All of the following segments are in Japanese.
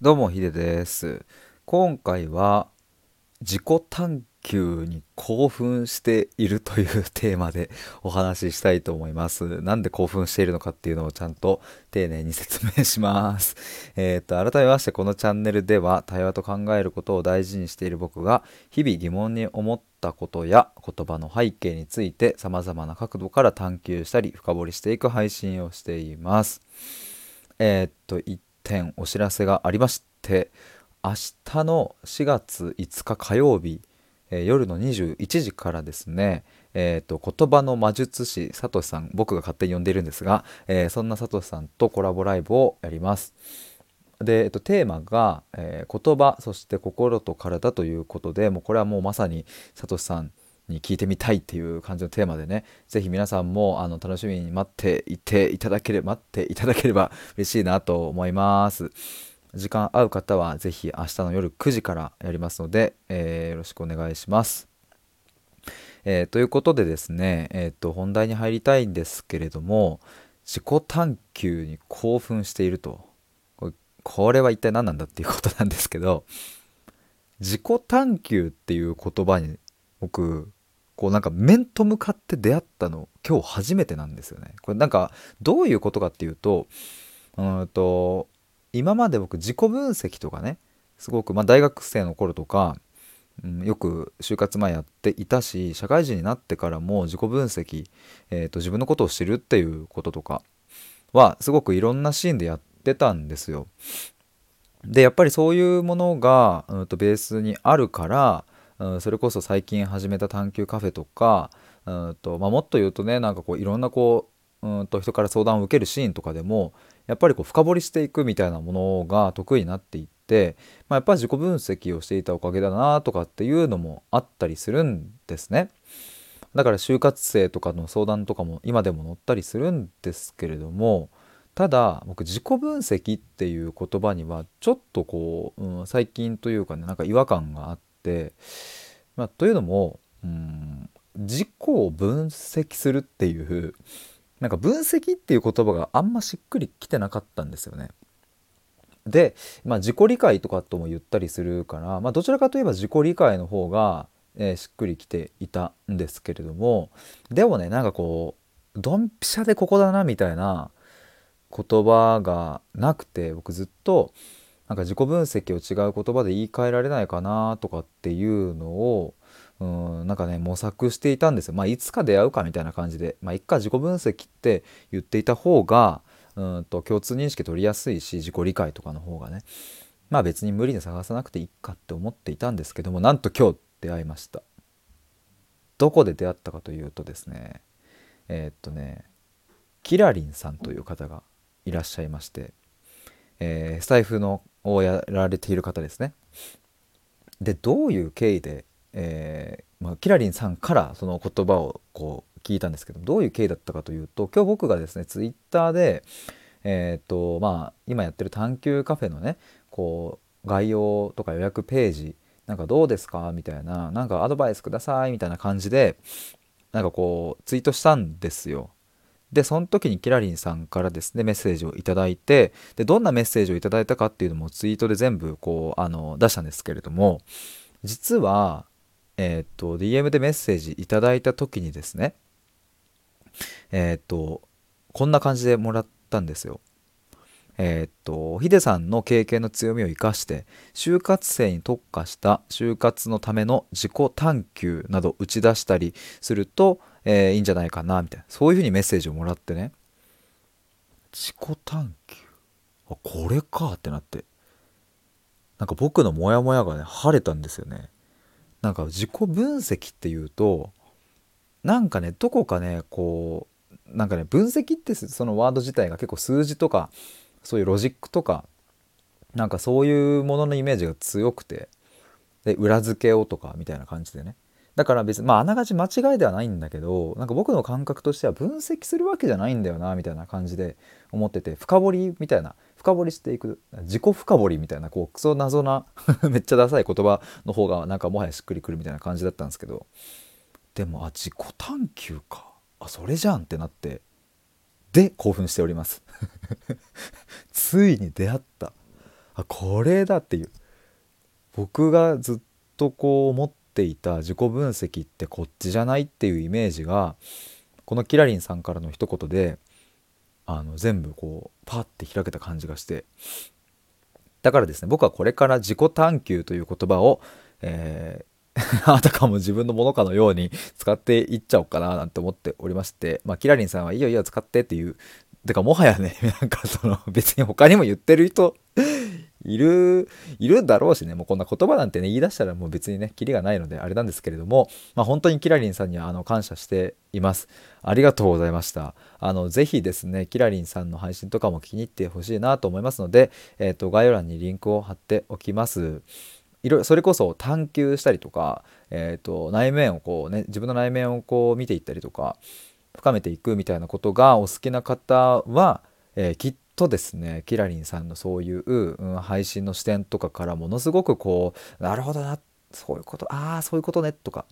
どうもヒデです。今回は自己探求に興奮しているというテーマでお話ししたいと思います。なんで興奮しているのかっていうのをちゃんと丁寧に説明します。えっ、と改めましてこのチャンネルでは対話と考えることを大事にしている僕が日々疑問に思ったことや言葉の背景について様々な角度から探求したり深掘りしていく配信をしています。えっ、と点お知らせがありまして明日の4月5日火曜日、えー、夜の21時からですね、えーと、言葉の魔術師サトシさん僕が勝手に呼んでいるんですが、えー、そんなサトシさんとコラボライブをやります。で、えっと、テーマが、えー、言葉そして心と体ということでもうこれはもうまさにサトシさんに聞いてみたいっていう感じのテーマでね是非皆さんもあの楽しみに待っていていただければ待っていただければ 嬉しいなと思います。時間合う方は是非明日の夜9時からやりますので、えー、よろしくお願いします。えー、ということでですね、えーと、本題に入りたいんですけれども自己探求に興奮していると。これは一体何なんだっていうことなんですけど自己探求っていう言葉に僕こうなんか面と向かって出会ったの今日初めてなんですよね。これなんかどういうことかっていうとうんと今まで僕自己分析とかねすごく、まあ、大学生の頃とか、うん、よく就活前やっていたし社会人になってからも自己分析、えーと、自分のことを知るっていうこととかはすごくいろんなシーンでやってたんですよ。でやっぱりそういうものが、うん、とベースにあるからうん、それこそ最近始めた探究カフェとかうんと、まあ、もっと言うとねなんかこういろんなこううんと人から相談を受けるシーンとかでもやっぱりこう深掘りしていくみたいなものが得意になっていって、まあ、やっぱり自己分析をしていたおかげだなとかっていうのもあったりするんですね。だから就活生とかの相談とかも今でも載ったりするんですけれどもただ僕自己分析っていう言葉にはちょっとこう、うん、最近というかねなんか違和感があって、まあ、というのもうん自己を分析するっていうなんか分析っていう言葉があんましっくりきてなかったんですよね。で、まあ、自己理解とかとも言ったりするから、まあ、どちらかといえば自己理解の方が、えー、しっくりきていたんですけれどもでもねなんかこうドンピシャでここだなみたいな言葉がなくて僕ずっとなんか自己分析を違う言葉で言い換えられないかなとかっていうのをうんなんかね模索していたんですよ。まあいつか出会うかみたいな感じでまあいっか自己分析って言っていた方がうんと共通認識取りやすいし自己理解とかの方がねまあ別に無理に探さなくていいかって思っていたんですけどもなんと今日出会いました。どこで出会ったかというとですねえー、っとねキラリンさんという方がいらっしゃいまして、えー、スタイフのをやられている方ですね。でどういう経緯で、えー、まあ、キラリンさんからその言葉をこう聞いたんですけどどういう経緯だったかというと今日僕がですねツイッターで、えーとまあ、今やってる探求カフェのねこう概要とか予約ページなんかどうですか？みたいななんかアドバイスくださいみたいな感じでなんかこうツイートしたんですよ。でその時にキラリンさんからですねメッセージを頂いてでどんなメッセージをいただいたかっていうのもツイートで全部こうあの出したんですけれども実はえっ、と DM でメッセージいただいた時にですねえっ、とこんな感じでもらったんですよ。えー、っとヒデさんの経験の強みを生かして就活生に特化した就活のための自己探求など打ち出したりすると、えー、いいんじゃないかなみたいな。そういうふうにメッセージをもらってね。自己探求？あこれかってなって。なんか僕のモヤモヤがね晴れたんですよね。なんか自己分析っていうとなんかねどこかねこうなんかね分析ってそのワード自体が結構数字とかそういうロジックとかなんかそういうもののイメージが強くてで裏付けをとかみたいな感じでね。だから別にまあながち間違いではないんだけどなんか僕の感覚としては分析するわけじゃないんだよなみたいな感じで思ってて深掘りみたいな深掘りしていく自己深掘りみたいなこうクソ謎な めっちゃダサい言葉の方がなんかもはやしっくりくるみたいな感じだったんですけどでもあ自己探求か。あそれじゃんってなってで興奮しております。ついに出会った。あこれだっていう。僕がずっとこう思っていた自己分析ってこっちじゃないっていうイメージがこのキラリンさんからの一言であの全部こうパッて開けた感じがしてだからですね僕はこれから自己探求という言葉を、えー、あたかも自分のものかのように使っていっちゃおうかななんて思っておりまして、まあ、キラリンさんはいいよいいよ使ってっていうてかもはやねなんかその別に他にも言ってる人いる、いるだろうしね、もうこんな言葉なんてね、言い出したらもう別にね、キリがないのであれなんですけれども、まあ本当にキラリンさんにはあの感謝しています。ありがとうございました。あの、ぜひですね、キラリンさんの配信とかも気に入ってほしいなと思いますので、えっ、ー、と、概要欄にリンクを貼っておきます。いろそれこそ探求したりとか、えーと、内面をこうね自分の内面をこう見ていったりとか深めていくみたいなことがお好きな方は、えー、きっとですねキラリンさんのそういう、うん、配信の視点とかからものすごくこうなるほどなそういうことああそういうことねとか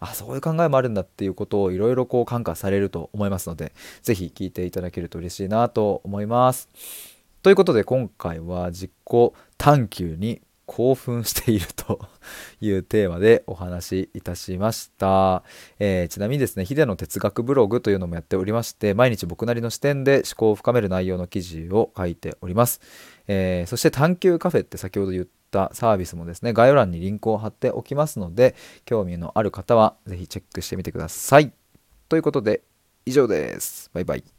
あそういう考えもあるんだっていうことをいろいろこう感化されると思いますので是非聞いていただけると嬉しいなと思います。ということで今回は実行探求に興奮していると いうテーマでお話しいたしました、えー、ちなみにですねヒデの哲学ブログというのもやっておりまして毎日僕なりの視点で思考を深める内容の記事を書いております、えー、そして探求カフェって先ほど言ったサービスもですね概要欄にリンクを貼っておきますので興味のある方は是非チェックしてみてください。ということで以上です。バイバイ。